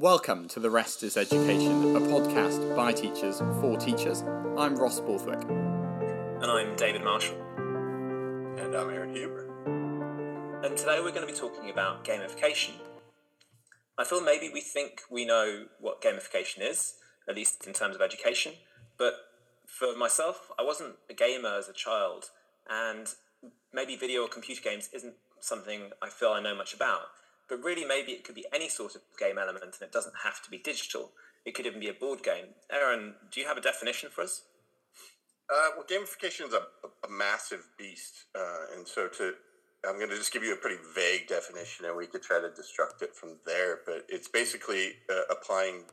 Welcome to The Rest is Education, a podcast by teachers for teachers. I'm Ross Borthwick. And I'm David Marshall. And I'm Aaron Huber. And today we're going to be talking about gamification. I feel maybe we think we know what gamification is, at least in terms of education, but for myself, I wasn't a gamer as a child, and maybe video or computer games isn't something I feel I know much about but really maybe it could be any sort of game element and it doesn't have to be digital. It could even be a board game. Aaron, do you have a definition for us? Uh, well, gamification is a, a massive beast, uh, and so to I'm going to just give you a pretty vague definition, and we could try to destruct it from there. But it's basically uh, applying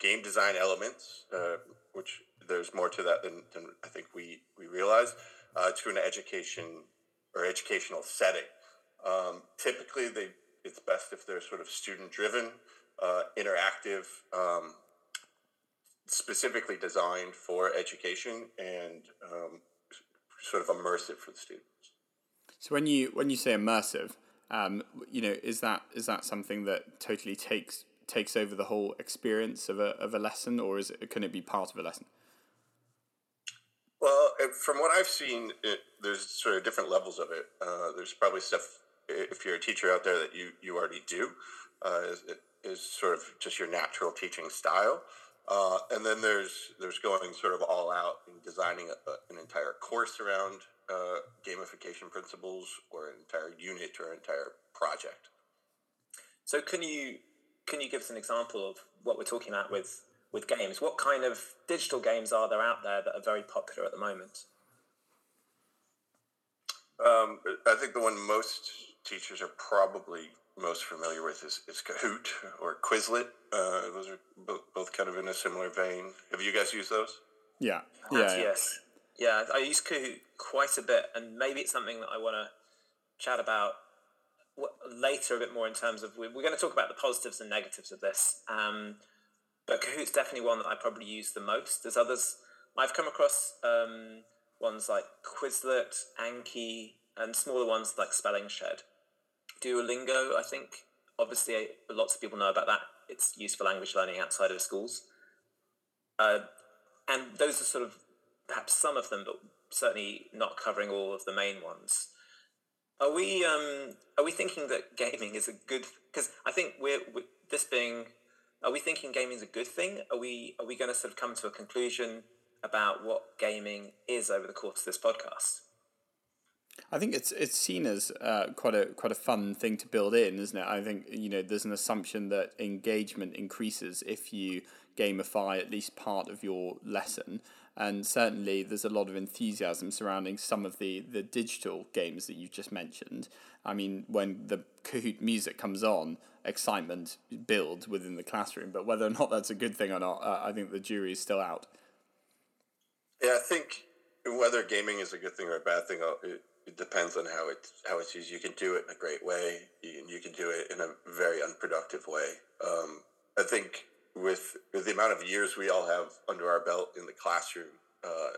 game design elements, uh, which there's more to that than, than I think we we realize, uh, to an education or educational setting. Um, typically, they it's best if they're sort of student driven, uh, interactive, um, specifically designed for education and um, sort of immersive for the students. So when you when you say immersive, um, you know, is that is that something that totally takes takes over the whole experience of a of a lesson, or is it can it be part of a lesson? Well, from what I've seen, it, there's sort of different levels of it. Uh, there's probably stuff if you're a teacher out there that you you already do uh, is, is sort of just your natural teaching style. Uh, and then there's there's going sort of all out and designing a, a, an entire course around uh, gamification principles or an entire unit or an entire project. So can you can you give us an example of what we're talking about with with games? What kind of digital games are there out there that are very popular at the moment? Um, I think the one most teachers are probably most familiar with is, is Kahoot or Quizlet. Uh, those are both, both kind of in a similar vein. Have you guys used those? Yeah. Yeah. yeah. Yes. Yeah, I use Kahoot quite a bit, and maybe it's something that I want to chat about later a bit more in terms of we're going to talk about the positives and negatives of this. Um, but Kahoot's definitely one that I probably use the most. There's others I've come across um, ones like Quizlet, Anki, and smaller ones like Spelling Shed. Duolingo, I think, obviously lots of people know about that. It's used for language learning outside of schools. Uh, and those are sort of perhaps some of them, but certainly not covering all of the main ones. Are we um, are we thinking that gaming is a good? Because I think we're, we're this being. Are we thinking gaming is a good thing? Are we are we going to sort of come to a conclusion about what gaming is over the course of this podcast? I think it's it's seen as uh, quite a quite a fun thing to build in, isn't it? I think you know there's an assumption that engagement increases if you gamify at least part of your lesson, and certainly there's a lot of enthusiasm surrounding some of the the digital games that you've just mentioned. I mean, when the Kahoot music comes on, excitement builds within the classroom. But whether or not that's a good thing or not, uh, I think the jury is still out. Yeah, I think whether gaming is a good thing or a bad thing, it, it depends on how it's how it's used. You can do it in a great way. You, you can do it in a very unproductive way. Um, I think with, with the amount of years we all have under our belt in the classroom, uh,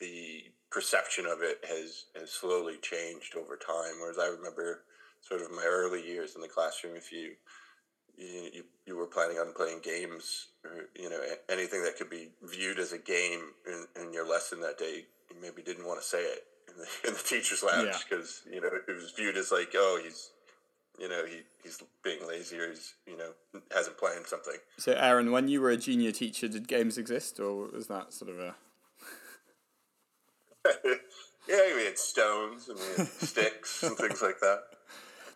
the perception of it has has slowly changed over time. Whereas I remember sort of my early years in the classroom, if you you, you, you were planning on playing games or you know anything that could be viewed as a game in, in your lesson that day, you maybe didn't want to say it in the, in the teachers' lounge because yeah. you know it was viewed as like, oh, he's you know he, he's being lazy or he's you know hasn't planned something. So, Aaron, when you were a junior teacher, did games exist, or was that sort of a? yeah, we had stones and we had sticks and things like that.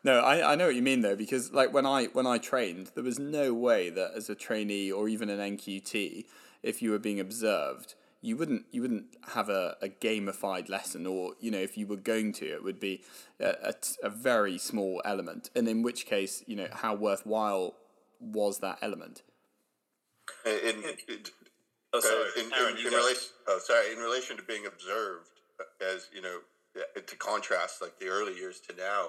No, I, I know what you mean though because like when I when I trained, there was no way that as a trainee or even an NQT, if you were being observed, you wouldn't you wouldn't have a, a gamified lesson or you know if you were going to it would be a, a, a very small element. And in which case you know how worthwhile was that element? In, in, oh, sorry. Uh, in, Aaron, in, in relation, oh, sorry in relation to being observed uh, as you know to contrast like the early years to now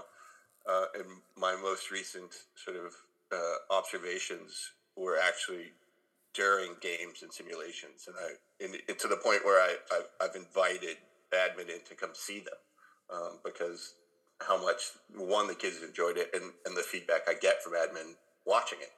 uh, in my most recent sort of uh, observations were actually during games and simulations, and I and to the point where I I've, I've invited badminton to come see them um, because how much one the kids enjoyed it and, and the feedback I get from admin watching it.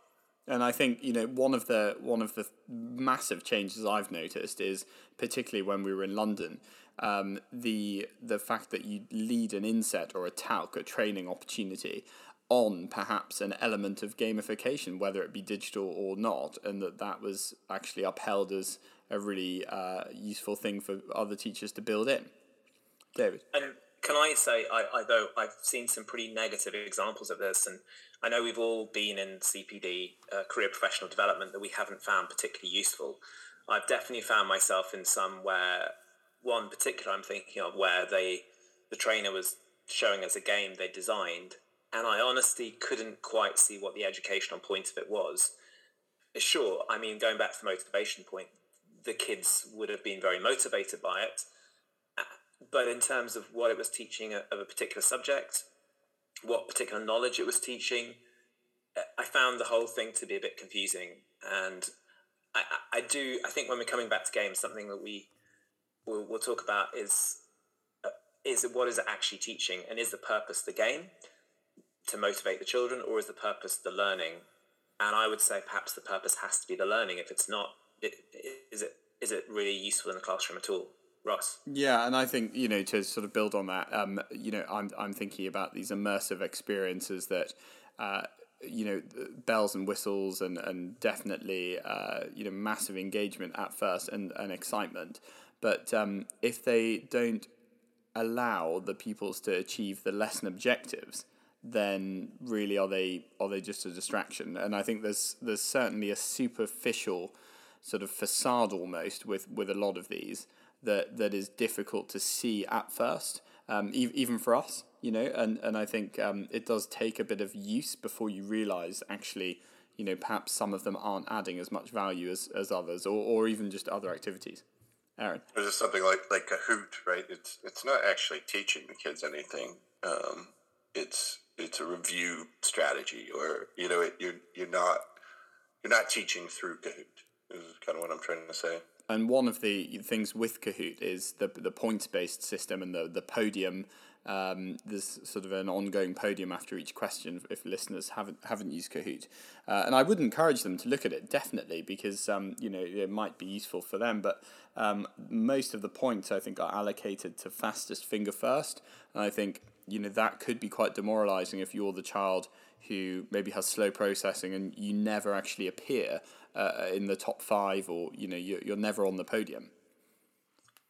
And I think you know one of the one of the massive changes I've noticed is particularly when we were in London, um, the the fact that you lead an inset or a talc, a training opportunity, on perhaps an element of gamification, whether it be digital or not, and that that was actually upheld as a really uh, useful thing for other teachers to build in. David. And can I say, I, I though I've seen some pretty negative examples of this, and I know we've all been in CPD, uh, career professional development, that we haven't found particularly useful. I've definitely found myself in some where one particular I'm thinking of where they the trainer was showing us a game they designed, and I honestly couldn't quite see what the educational point of it was. Sure, I mean going back to the motivation point, the kids would have been very motivated by it, but in terms of what it was teaching of a particular subject, what particular knowledge it was teaching, I found the whole thing to be a bit confusing. And I, I do, I think when we're coming back to games, something that we will we'll talk about is uh, is what is it actually teaching, and is the purpose the game to motivate the children, or is the purpose the learning? And I would say perhaps the purpose has to be the learning. If it's not, is it is it really useful in the classroom at all? Ross. Yeah, and I think you know to sort of build on that, um, you know, I'm I'm thinking about these immersive experiences that. Uh, you know bells and whistles and and definitely uh, you know massive engagement at first and, and excitement but um, if they don't allow the pupils to achieve the lesson objectives then really are they are they just a distraction and I think there's there's certainly a superficial sort of facade almost with with a lot of these that that is difficult to see at first, um, e- even for us, you know. And and I think um, it does take a bit of use before you realise actually, you know, perhaps some of them aren't adding as much value as, as others, or, or even just other activities. Aaron, there's just something like like Kahoot, right? It's it's not actually teaching the kids anything. Um, it's it's a review strategy, or you know, it, you're you're not you're not teaching through Kahoot. Is kind of what I'm trying to say and one of the things with Kahoot is the the points based system and the the podium. Um, there's sort of an ongoing podium after each question if listeners haven't haven't used Kahoot, uh, and I would encourage them to look at it definitely because um, you know it might be useful for them. But um, most of the points I think are allocated to fastest finger first, and I think you know that could be quite demoralising if you're the child who maybe has slow processing and you never actually appear uh, in the top five or you know you're, you're never on the podium?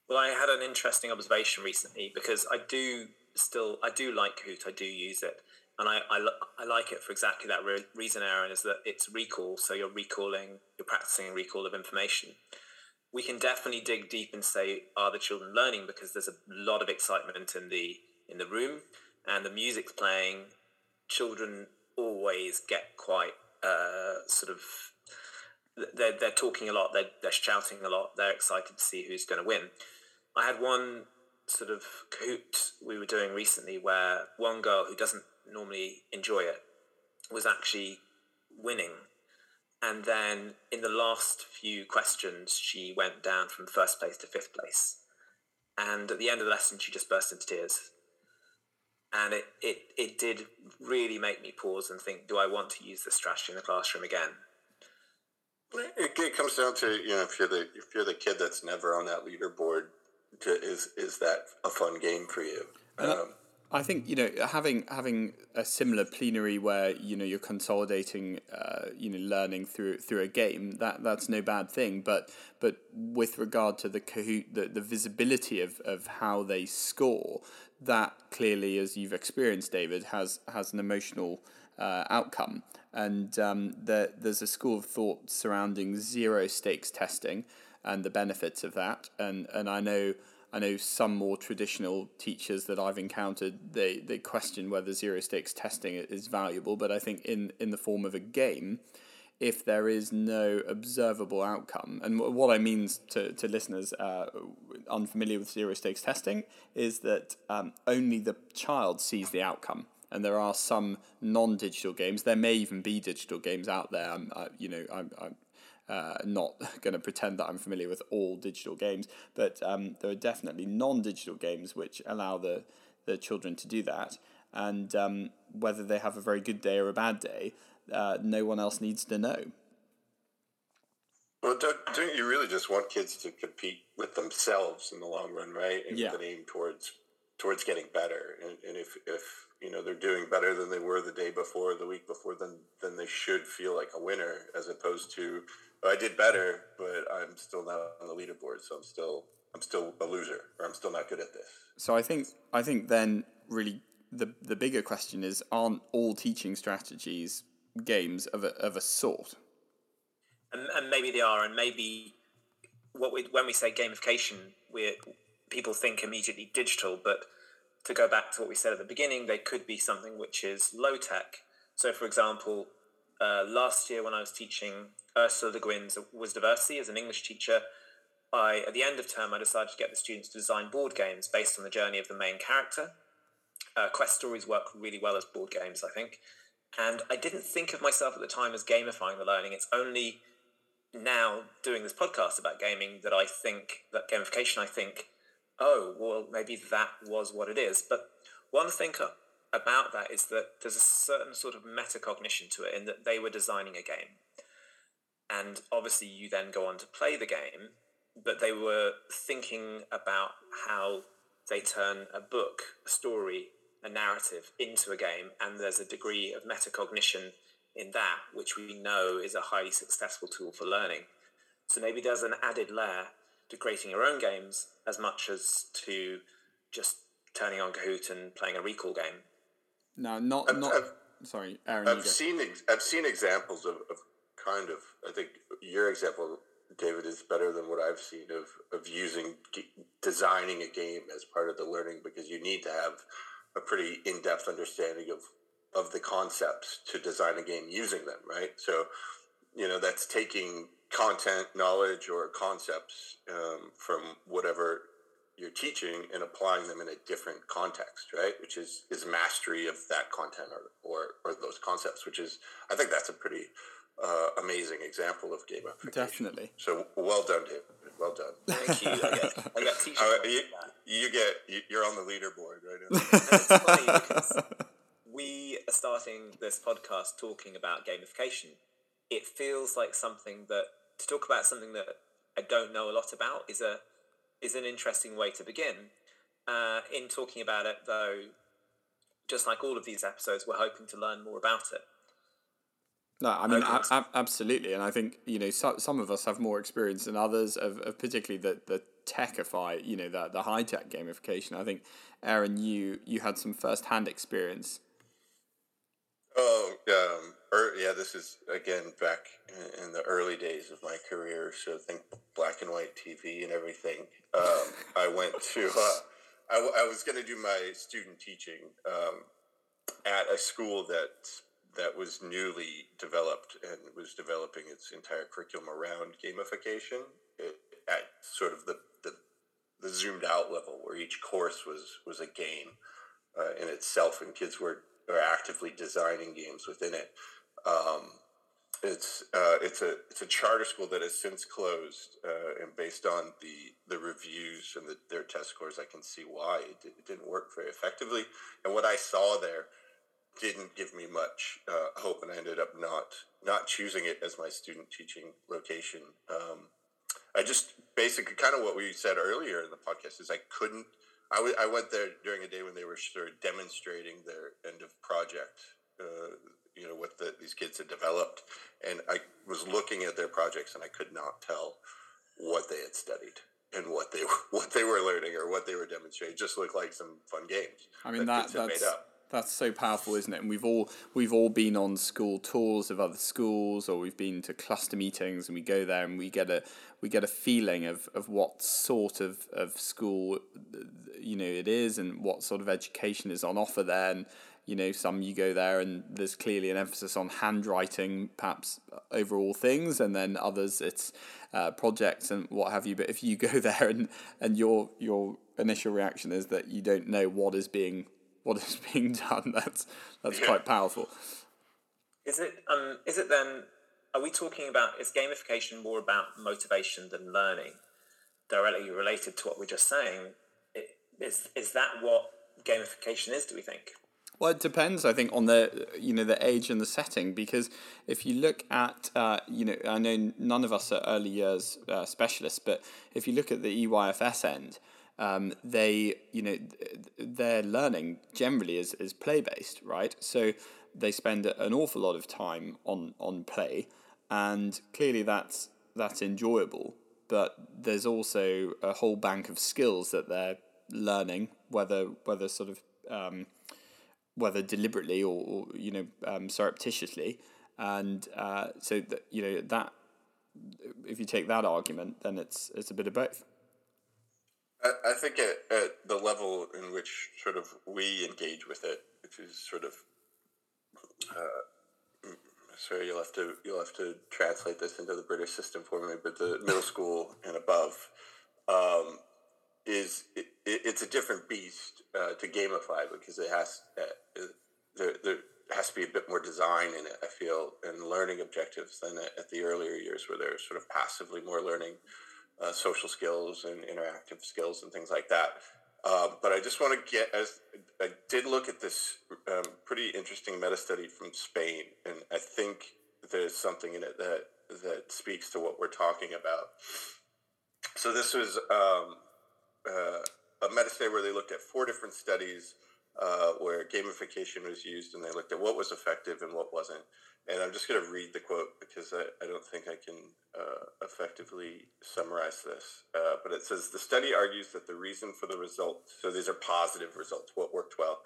Well i had an interesting observation recently because i do still i do like Hoot, i do use it. And I, I, I like it for exactly that re- reason aaron is that it's recall. So you're recalling you're practicing recall of information. We can definitely dig deep and say are the children learning? Because there's a lot of excitement in the in the room. And the music's playing. Children always get quite uh, sort of they're, they're talking a lot they're, they're shouting a lot they're excited to see who's going to win. I had one sort of Kahoot we were doing recently where one girl who doesn't normally enjoy it was actually winning. And then in the last few questions she went down from first place to fifth place. And at the end of the lesson she just burst into tears. And it, it, it did really make me pause and think do i want to use this strategy in the classroom again it, it comes down to you know if you're the if you're the kid that's never on that leaderboard to, is is that a fun game for you? Um, I think you know having having a similar plenary where you know you're consolidating uh, you know learning through through a game that that's no bad thing. But but with regard to the Kahoot the, the visibility of, of how they score that clearly as you've experienced David has has an emotional uh, outcome and um, the, there's a school of thought surrounding zero stakes testing and the benefits of that and and I know I know some more traditional teachers that I've encountered they, they question whether zero stakes testing is valuable, but I think in, in the form of a game, if there is no observable outcome, and what I mean to, to listeners uh, unfamiliar with zero stakes testing is that um, only the child sees the outcome. And there are some non-digital games. There may even be digital games out there. I'm, I, you know, I'm, I'm uh, not going to pretend that I'm familiar with all digital games, but um, there are definitely non-digital games which allow the the children to do that. And um, whether they have a very good day or a bad day, uh, no one else needs to know. Well, don't, don't you really just want kids to compete with themselves in the long run, right? And yeah. aim towards towards getting better. And, and if, if you know they're doing better than they were the day before, the week before, then then they should feel like a winner, as opposed to oh, I did better, but I'm still not on the leaderboard, so I'm still I'm still a loser, or I'm still not good at this. So I think I think then really the the bigger question is: Aren't all teaching strategies games of a of a sort? and, and maybe they are, and maybe what we when we say gamification, we people think immediately digital, but to go back to what we said at the beginning, they could be something which is low tech. So, for example, uh, last year when I was teaching Ursula Le Guin's Wizard of Earthsea as an English teacher, I at the end of term I decided to get the students to design board games based on the journey of the main character. Uh, quest stories work really well as board games, I think. And I didn't think of myself at the time as gamifying the learning. It's only now doing this podcast about gaming that I think that gamification, I think, oh, well, maybe that was what it is. But one thing about that is that there's a certain sort of metacognition to it in that they were designing a game. And obviously, you then go on to play the game, but they were thinking about how they turn a book, a story, a narrative into a game, and there's a degree of metacognition in that, which we know is a highly successful tool for learning. So maybe there's an added layer to creating your own games as much as to just turning on Kahoot and playing a recall game. No, not I've, not. I've, sorry, Aaron. I've seen I've seen examples of, of kind of. I think your example, David, is better than what I've seen of of using designing a game as part of the learning because you need to have a pretty in depth understanding of of the concepts to design a game using them, right? So, you know, that's taking content, knowledge, or concepts um, from whatever you're teaching and applying them in a different context, right? Which is is mastery of that content or or, or those concepts, which is I think that's a pretty uh, amazing example of gamification. Definitely. So well done, David. Well done. Thank you. I got, I get teaching. Uh, you, you, get you, are on the leaderboard right now. it's funny because we are starting this podcast talking about gamification. It feels like something that to talk about something that I don't know a lot about is a is an interesting way to begin. Uh, in talking about it, though, just like all of these episodes, we're hoping to learn more about it. No, I mean a- a- absolutely, and I think you know so, some of us have more experience than others of, of particularly the the techify, you know, the the high tech gamification. I think Aaron, you you had some first hand experience Oh, um, er, yeah, this is again back in, the early days of my career. So think black and white TV and everything. Um, I went to, uh, I, I was going to do my student teaching um, at a school that that was newly developed and was developing its entire curriculum around gamification it, at sort of the, the, the zoomed out level where each course was was a game uh, in itself and kids were are actively designing games within it. Um, it's uh, it's a it's a charter school that has since closed, uh, and based on the the reviews and the, their test scores, I can see why it, it, didn't work very effectively. And what I saw there didn't give me much uh, hope, and I ended up not not choosing it as my student teaching location. Um, I just basically kind of what we said earlier in the podcast is I couldn't I, w- I went there during a day when they were sort of demonstrating their end of project, uh, you know, what the, these kids had developed. And I was looking at their projects and I could not tell what they had studied and what they were, what they were learning or what they were demonstrating. It just looked like some fun games. I mean, that, that that's, that's so powerful, isn't it? And we've all we've all been on school tours of other schools, or we've been to cluster meetings, and we go there and we get a we get a feeling of, of what sort of, of school you know it is and what sort of education is on offer there and you know some you go there and there's clearly an emphasis on handwriting perhaps over all things and then others it's uh, projects and what have you but if you go there and and your your initial reaction is that you don't know what is being what is being done that's that's yeah. quite powerful is it um is it then are we talking about is gamification more about motivation than learning directly related to what we're just saying is is that what gamification is? Do we think? Well, it depends, I think, on the you know the age and the setting. Because if you look at uh, you know, I know none of us are early years uh, specialists, but if you look at the EYFS end, um, they you know their learning generally is is play based, right? So they spend an awful lot of time on on play, and clearly that's that's enjoyable. But there's also a whole bank of skills that they're learning, whether whether sort of um, whether deliberately or, or you know um, surreptitiously, and uh, so that you know that if you take that argument, then it's it's a bit of both. I, I think at, at the level in which sort of we engage with it, which is sort of uh, sorry, you'll have to you'll have to translate this into the British system for me, but the middle school and above um, is it, it's a different beast uh, to gamify because it has uh, there, there has to be a bit more design in it. I feel and learning objectives than at the earlier years where they're sort of passively more learning uh, social skills and interactive skills and things like that. Um, but I just want to get as I did look at this um, pretty interesting meta study from Spain, and I think there's something in it that that speaks to what we're talking about. So this was um, uh, a meta study where they looked at four different studies uh, where gamification was used, and they looked at what was effective and what wasn't. And I'm just going to read the quote because I, I don't think I can uh, effectively summarize this. Uh, but it says the study argues that the reason for the results, so these are positive results, what worked well,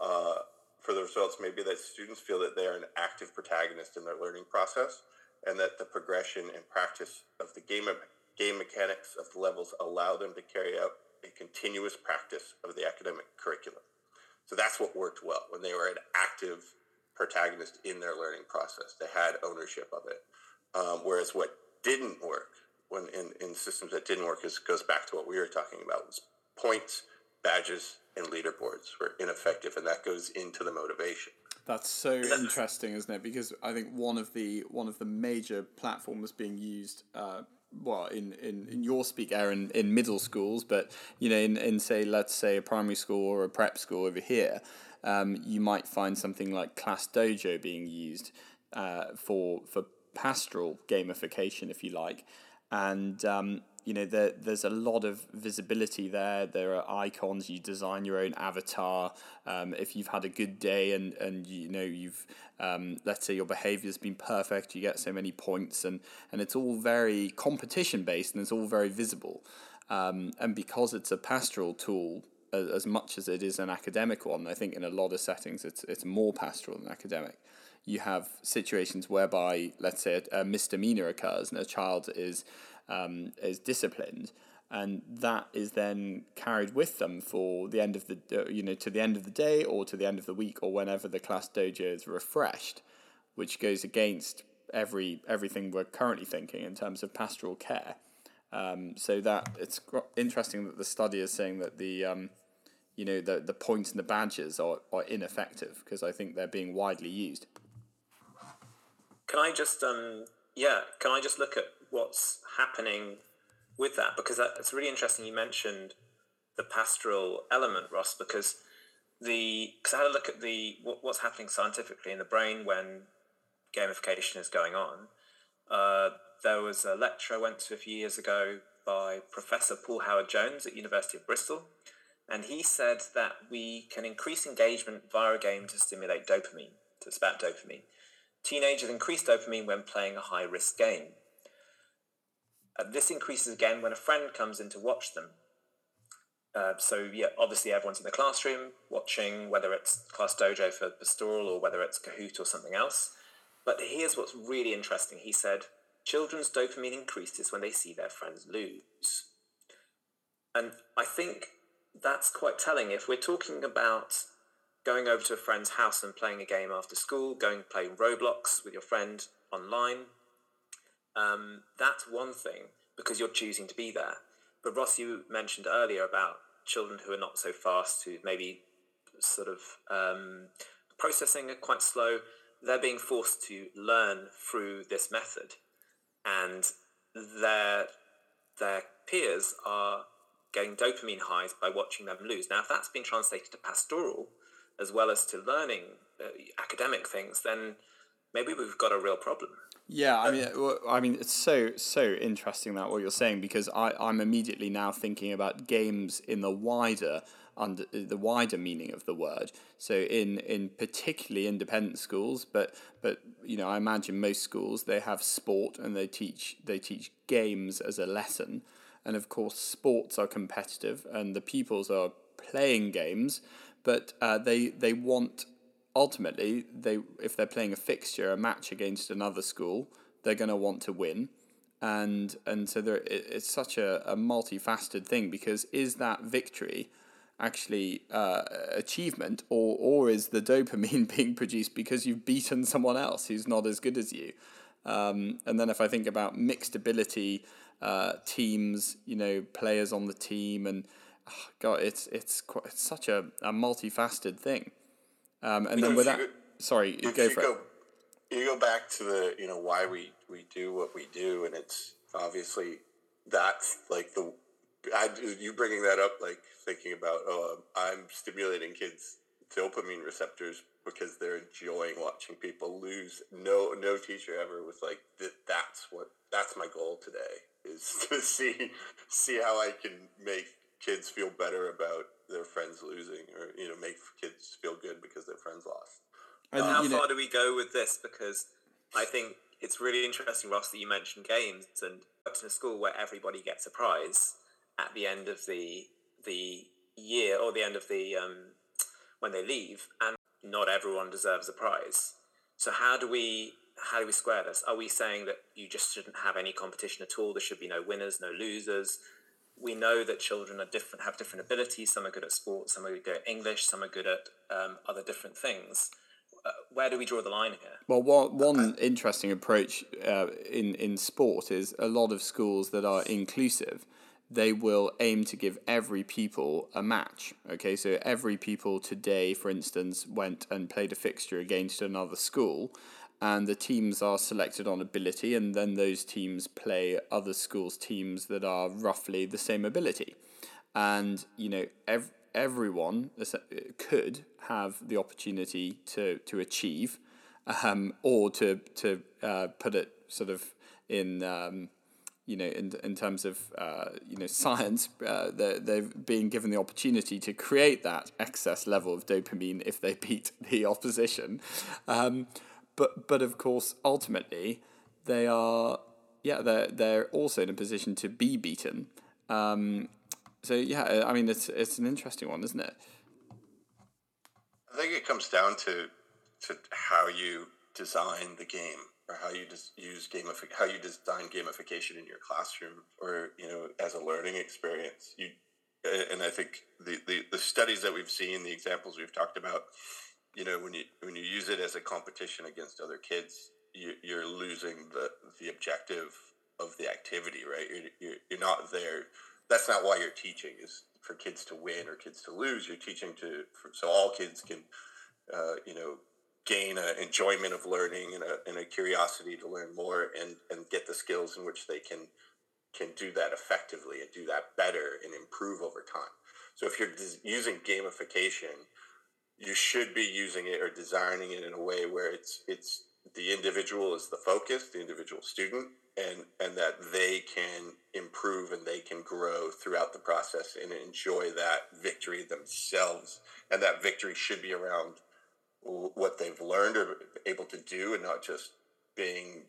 uh, for the results may be that students feel that they are an active protagonist in their learning process and that the progression and practice of the game, game mechanics of the levels allow them to carry out a continuous practice of the academic curriculum. So that's what worked well when they were an active protagonist in their learning process. They had ownership of it. Um, whereas what didn't work when in, in systems that didn't work is goes back to what we were talking about was points, badges, and leaderboards were ineffective, and that goes into the motivation. That's so interesting, isn't it? Because I think one of the one of the major platforms being used uh, well in, in, in your speak Aaron in middle schools but you know in, in say let's say a primary school or a prep school over here um, you might find something like class dojo being used uh, for for pastoral gamification if you like and um, you know there, there's a lot of visibility there. There are icons. You design your own avatar. Um, if you've had a good day and, and you know you've um, let's say your behavior's been perfect you get so many points and, and it's all very competition based and it's all very visible. Um, and because it's a pastoral tool as, as much as it is an academic one I think in a lot of settings it's, it's more pastoral than academic you have situations whereby let's say a, a misdemeanor occurs and a child is um, is disciplined, and that is then carried with them for the end of the uh, you know to the end of the day or to the end of the week or whenever the class dojo is refreshed, which goes against every everything we're currently thinking in terms of pastoral care. Um, so that it's interesting that the study is saying that the um, you know the the points and the badges are, are ineffective because I think they're being widely used. Can I just um yeah can I just look at what's happening with that? Because that, it's really interesting you mentioned the pastoral element ross because the because i had a look at the what, what's happening scientifically in the brain when gamification is going on. Uh, there was a lecture i went to a few years ago by professor paul howard jones at university of bristol and he said that we can increase engagement via a game to stimulate dopamine so it's about dopamine teenagers increase dopamine when playing a high risk game uh, this increases again when a friend comes in to watch them. Uh, so yeah, obviously everyone's in the classroom watching, whether it's Class Dojo for Pastoral or whether it's Kahoot or something else. But here's what's really interesting. He said, children's dopamine increases when they see their friends lose. And I think that's quite telling. If we're talking about going over to a friend's house and playing a game after school, going playing Roblox with your friend online, um, that's one thing because you're choosing to be there. But Ross, you mentioned earlier about children who are not so fast, who maybe sort of um, processing are quite slow. They're being forced to learn through this method, and their their peers are getting dopamine highs by watching them lose. Now, if that's been translated to pastoral as well as to learning uh, academic things, then maybe we've got a real problem. Yeah, I mean, I mean, it's so so interesting that what you're saying because I I'm immediately now thinking about games in the wider under the wider meaning of the word. So in in particularly independent schools, but but you know I imagine most schools they have sport and they teach they teach games as a lesson, and of course sports are competitive and the pupils are playing games, but uh, they they want ultimately they if they're playing a fixture a match against another school they're going to want to win. And and so there it's such a, a multifaceted thing because is that victory actually uh, achievement or or is the dopamine being produced because you've beaten someone else who's not as good as you? Um, and then if I think about mixed ability uh, teams you know players on the team and oh God it's it's quite, it's such a, a multifaceted thing um, and then with that, sorry, go for go, it. You go back to the you know why we we do what we do, and it's obviously that's like the I, you bringing that up, like thinking about oh I'm stimulating kids dopamine receptors because they're enjoying watching people lose. No, no teacher ever was like, "That's what. That's my goal today is to see see how I can make kids feel better about their friends losing, or you know, make kids feel good because their friends lost. And how far do we go with this? Because I think it's really interesting, Ross, that you mentioned games and in a school where everybody gets a prize at the end of the the year or the end of the um, when they leave, and not everyone deserves a prize. So how do we how do we square this? Are we saying that you just shouldn't have any competition at all? There should be no winners, no losers we know that children are different, have different abilities. Some are good at sports, some are good at English, some are good at um, other different things. Uh, where do we draw the line here? Well, one, one interesting approach uh, in in sport is a lot of schools that are inclusive. They will aim to give every people a match. Okay, so every people today, for instance, went and played a fixture against another school, and the teams are selected on ability, and then those teams play other schools' teams that are roughly the same ability. And, you know, ev- everyone could have the opportunity to, to achieve, um, or to, to uh, put it sort of in. Um, you know, in in terms of uh, you know science, uh, they're, they've been given the opportunity to create that excess level of dopamine if they beat the opposition. Um, but but of course, ultimately, they are yeah they're they're also in a position to be beaten. Um, so yeah, I mean it's it's an interesting one, isn't it? I think it comes down to to how you design the game or how you just use gamific how you design gamification in your classroom or you know as a learning experience. You and I think the, the, the studies that we've seen, the examples we've talked about, you know when you when you use it as a competition against other kids you, you're losing the the objective of the activity right? You're, you're, you're not there. That's not why you're teaching is for kids to win or kids to lose. You're teaching to for, so all kids can uh, you know gain an enjoyment of learning and a, and a curiosity to learn more and and get the skills in which they can can do that effectively and do that better and improve over time. So if you're using gamification you should be using it or designing it in a way where it's it's the individual is the focus, the individual student, and and that they can improve and they can grow throughout the process and enjoy that victory themselves. And that victory should be around what they've learned or able to do, and not just being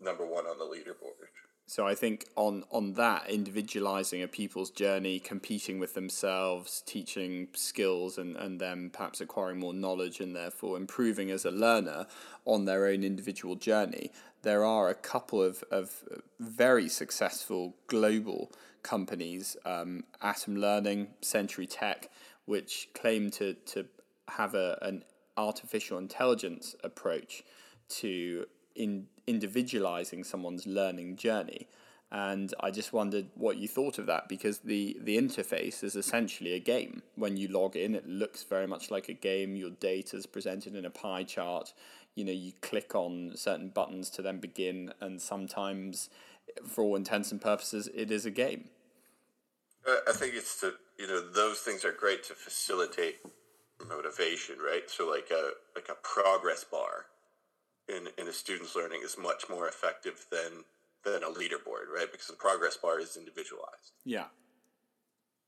number one on the leaderboard. So I think on on that individualizing a people's journey, competing with themselves, teaching skills and, and them perhaps acquiring more knowledge and therefore improving as a learner on their own individual journey. There are a couple of, of very successful global companies, um, Atom Learning, Century Tech, which claim to, to have a, an artificial intelligence approach to in individualizing someone's learning journey. And I just wondered what you thought of that because the, the interface is essentially a game. When you log in, it looks very much like a game. Your data is presented in a pie chart. You know, you click on certain buttons to then begin, and sometimes, for all intents and purposes, it is a game. I think it's to, you know, those things are great to facilitate motivation, right? So like a like a progress bar in in a student's learning is much more effective than than a leaderboard, right? Because the progress bar is individualized. Yeah.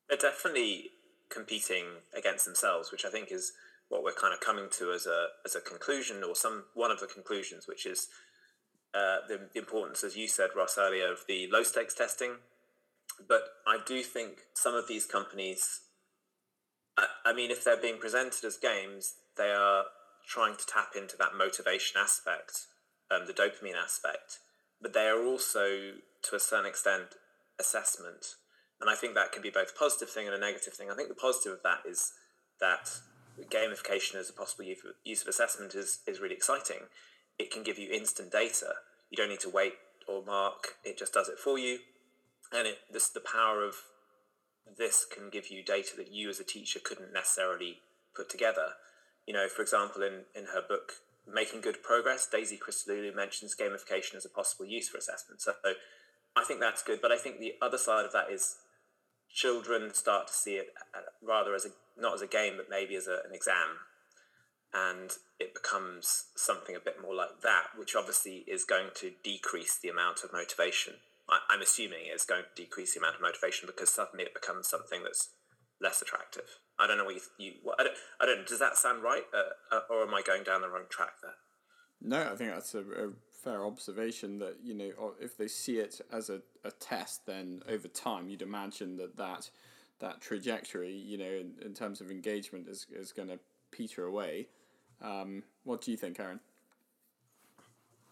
They're definitely competing against themselves, which I think is what we're kind of coming to as a as a conclusion or some one of the conclusions, which is uh, the, the importance, as you said, Ross earlier, of the low stakes testing. But I do think some of these companies, I, I mean, if they're being presented as games, they are trying to tap into that motivation aspect, um, the dopamine aspect, but they are also, to a certain extent, assessment. And I think that can be both a positive thing and a negative thing. I think the positive of that is that gamification as a possible use of assessment is, is really exciting. It can give you instant data. You don't need to wait or mark. It just does it for you. And it, this, the power of this can give you data that you as a teacher couldn't necessarily put together. You know, for example, in, in her book, Making Good Progress, Daisy Christodoulou mentions gamification as a possible use for assessment. So I think that's good. But I think the other side of that is children start to see it uh, rather as a not as a game, but maybe as a, an exam, and it becomes something a bit more like that, which obviously is going to decrease the amount of motivation. I, am assuming it's going to decrease the amount of motivation because suddenly it becomes something that's less attractive. I don't know what you. you what, I don't. I don't. Does that sound right, uh, uh, or am I going down the wrong track there? No, I think that's a, a fair observation that you know if they see it as a, a test then over time you'd imagine that that that trajectory you know in, in terms of engagement is, is going to peter away um, what do you think aaron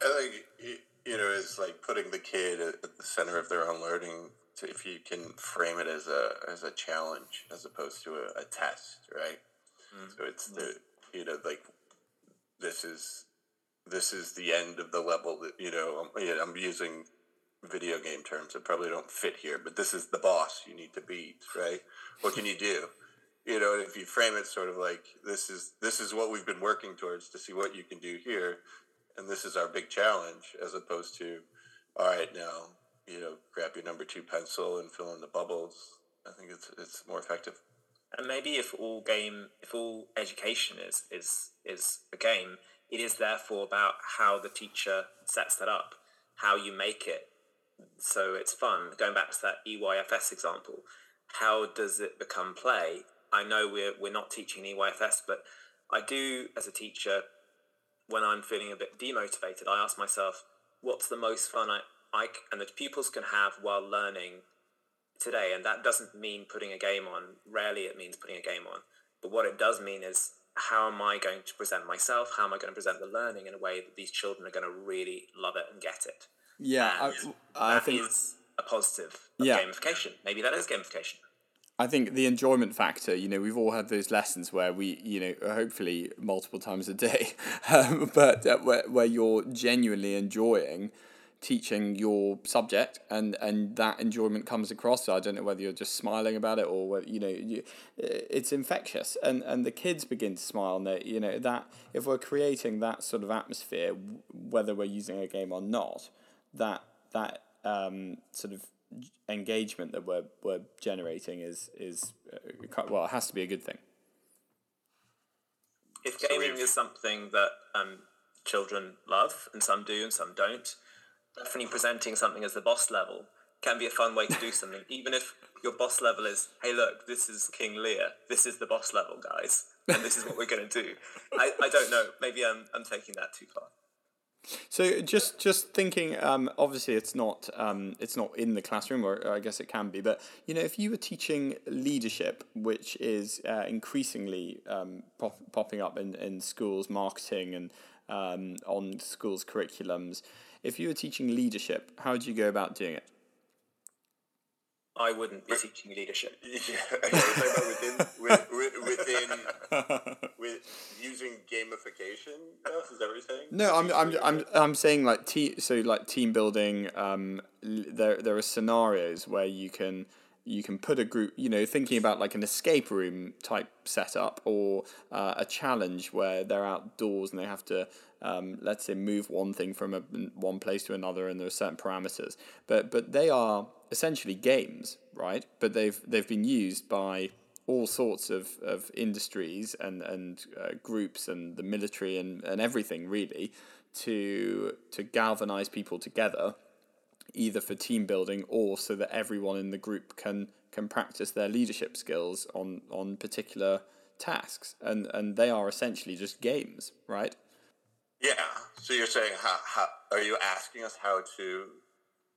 i think you know it's like putting the kid at the center of their own learning to, if you can frame it as a as a challenge as opposed to a, a test right? Mm-hmm. so it's the you know like this is this is the end of the level that you know I'm, yeah, I'm using video game terms that probably don't fit here but this is the boss you need to beat right? What can you do? You know if you frame it sort of like this is this is what we've been working towards to see what you can do here and this is our big challenge as opposed to all right now you know grab your number two pencil and fill in the bubbles i think it's it's more effective and maybe if all game if all education is is is a game it is therefore about how the teacher sets that up, how you make it so it's fun. Going back to that EYFS example, how does it become play? I know we're we're not teaching EYFS, but I do as a teacher when I'm feeling a bit demotivated, I ask myself, what's the most fun I, I and that pupils can have while learning today? And that doesn't mean putting a game on. Rarely it means putting a game on. But what it does mean is how am I going to present myself? How am I going to present the learning in a way that these children are going to really love it and get it? Yeah, and I, I think is a positive yeah. gamification. Maybe that is gamification. I think the enjoyment factor, you know, we've all had those lessons where we, you know, hopefully multiple times a day, um, but uh, where, where you're genuinely enjoying teaching your subject and and that enjoyment comes across. So i don't know whether you're just smiling about it or whether you know you, it's infectious. And and the kids begin to smile and they, you know that if we're creating that sort of atmosphere whether we're using a game or not that that um, sort of engagement that we're we're generating is is uh, well it has to be a good thing. If gaming is something that um, children love and some do and some don't definitely presenting something as the boss level can be a fun way to do something, even if your boss level is, hey, look, this is King Lear, this is the boss level, guys, and this is what we're going to do. I, I don't know. Maybe I'm, I'm taking that too far. So just just thinking, um, obviously it's not um, it's not in the classroom, or, or, I guess it can be. But you know, if you were teaching leadership, which is uh, increasingly um, pop- popping up in, in schools, marketing and um, on schools' curriculums, if you were teaching leadership, how would you go about doing it? I wouldn't be teaching leadership. Yeah, okay, within, with, within with using gamification. Is that what you're saying? No, I'm I'm I'm I'm saying like team. So like team building. Um, there there are scenarios where you can you can put a group, you know, thinking about like an escape room type setup or uh, a challenge where they're outdoors and they have to, um, let's say, move one thing from a, one place to another and there are certain parameters. But but they are essentially games, right? But they've they've been used by all sorts of, of industries and and uh, groups and the military and, and everything really to to galvanize people together either for team building or so that everyone in the group can can practice their leadership skills on on particular tasks. And and they are essentially just games right? Yeah. So you're saying how, how are you asking us how to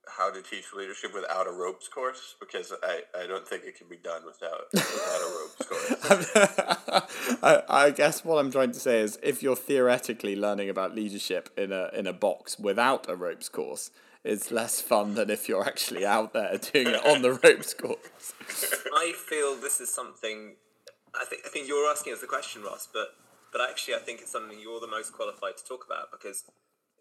how to teach leadership without a ropes course? Because I, I don't think it can be done without without a ropes course. I, I guess what I'm trying to say is if you're theoretically learning about leadership in a in a box without a ropes course, it's less fun than if you're actually out there doing it on the ropes course. I feel this is something I think I think you're asking us the question, Ross, but but actually I think it's something you're the most qualified to talk about because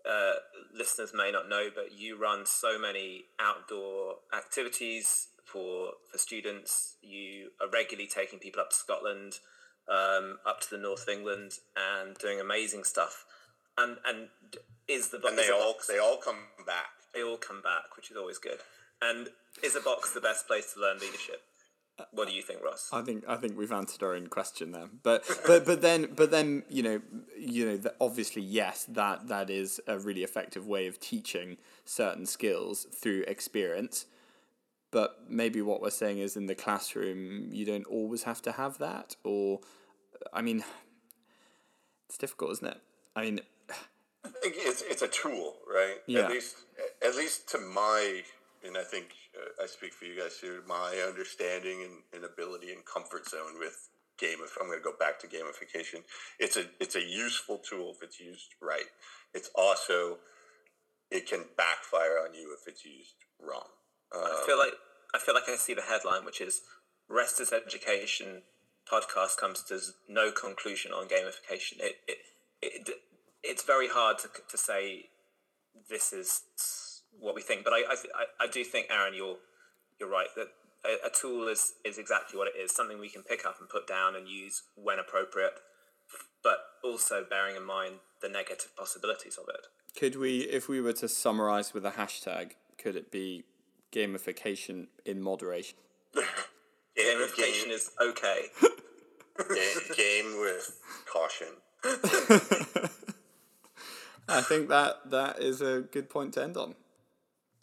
uh, listeners may not know, but you run so many outdoor activities for for students. You are regularly taking people up to Scotland, um, up to the north of England, and doing amazing stuff. And and is the and they all they all come back. They all come back, which is always good. And is a box the best place to learn leadership? What do you think, Ross? I think I think we've answered our own question there, but but but then but then you know you know obviously yes that that is a really effective way of teaching certain skills through experience, but maybe what we're saying is in the classroom you don't always have to have that, or I mean, it's difficult, isn't it? I mean, it's it's a tool, right? Yeah. At least at least to my and I think uh, I speak for you guys too. My understanding and, and ability and comfort zone with game. If I'm going to go back to gamification, it's a it's a useful tool if it's used right. It's also it can backfire on you if it's used wrong. Um, I feel like I feel like I see the headline, which is "Rest is Education." Podcast comes to no conclusion on gamification. It, it, it it's very hard to to say this is what we think. But I, I, I do think, Aaron, you're you're right that a, a, tool is is exactly what it is, something we can pick up and put down and use when appropriate, but also bearing in mind the negative possibilities of it. Could we, if we were to summarize with a hashtag, could it be gamification in moderation? gamification is okay. game with caution. I think that that is a good point to end on.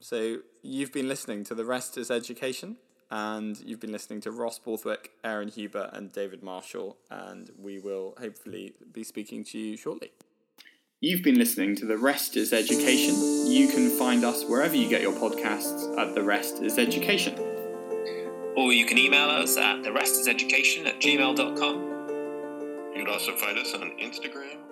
So you've been listening to The Rest is Education, and you've been listening to Ross Borthwick, Aaron Huber, and David Marshall, and we will hopefully be speaking to you shortly. You've been listening to The Rest is Education. You can find us wherever you get your podcasts at The Rest is Education. Or you can email us at therestiseducation at gmail.com. You can also find us on Instagram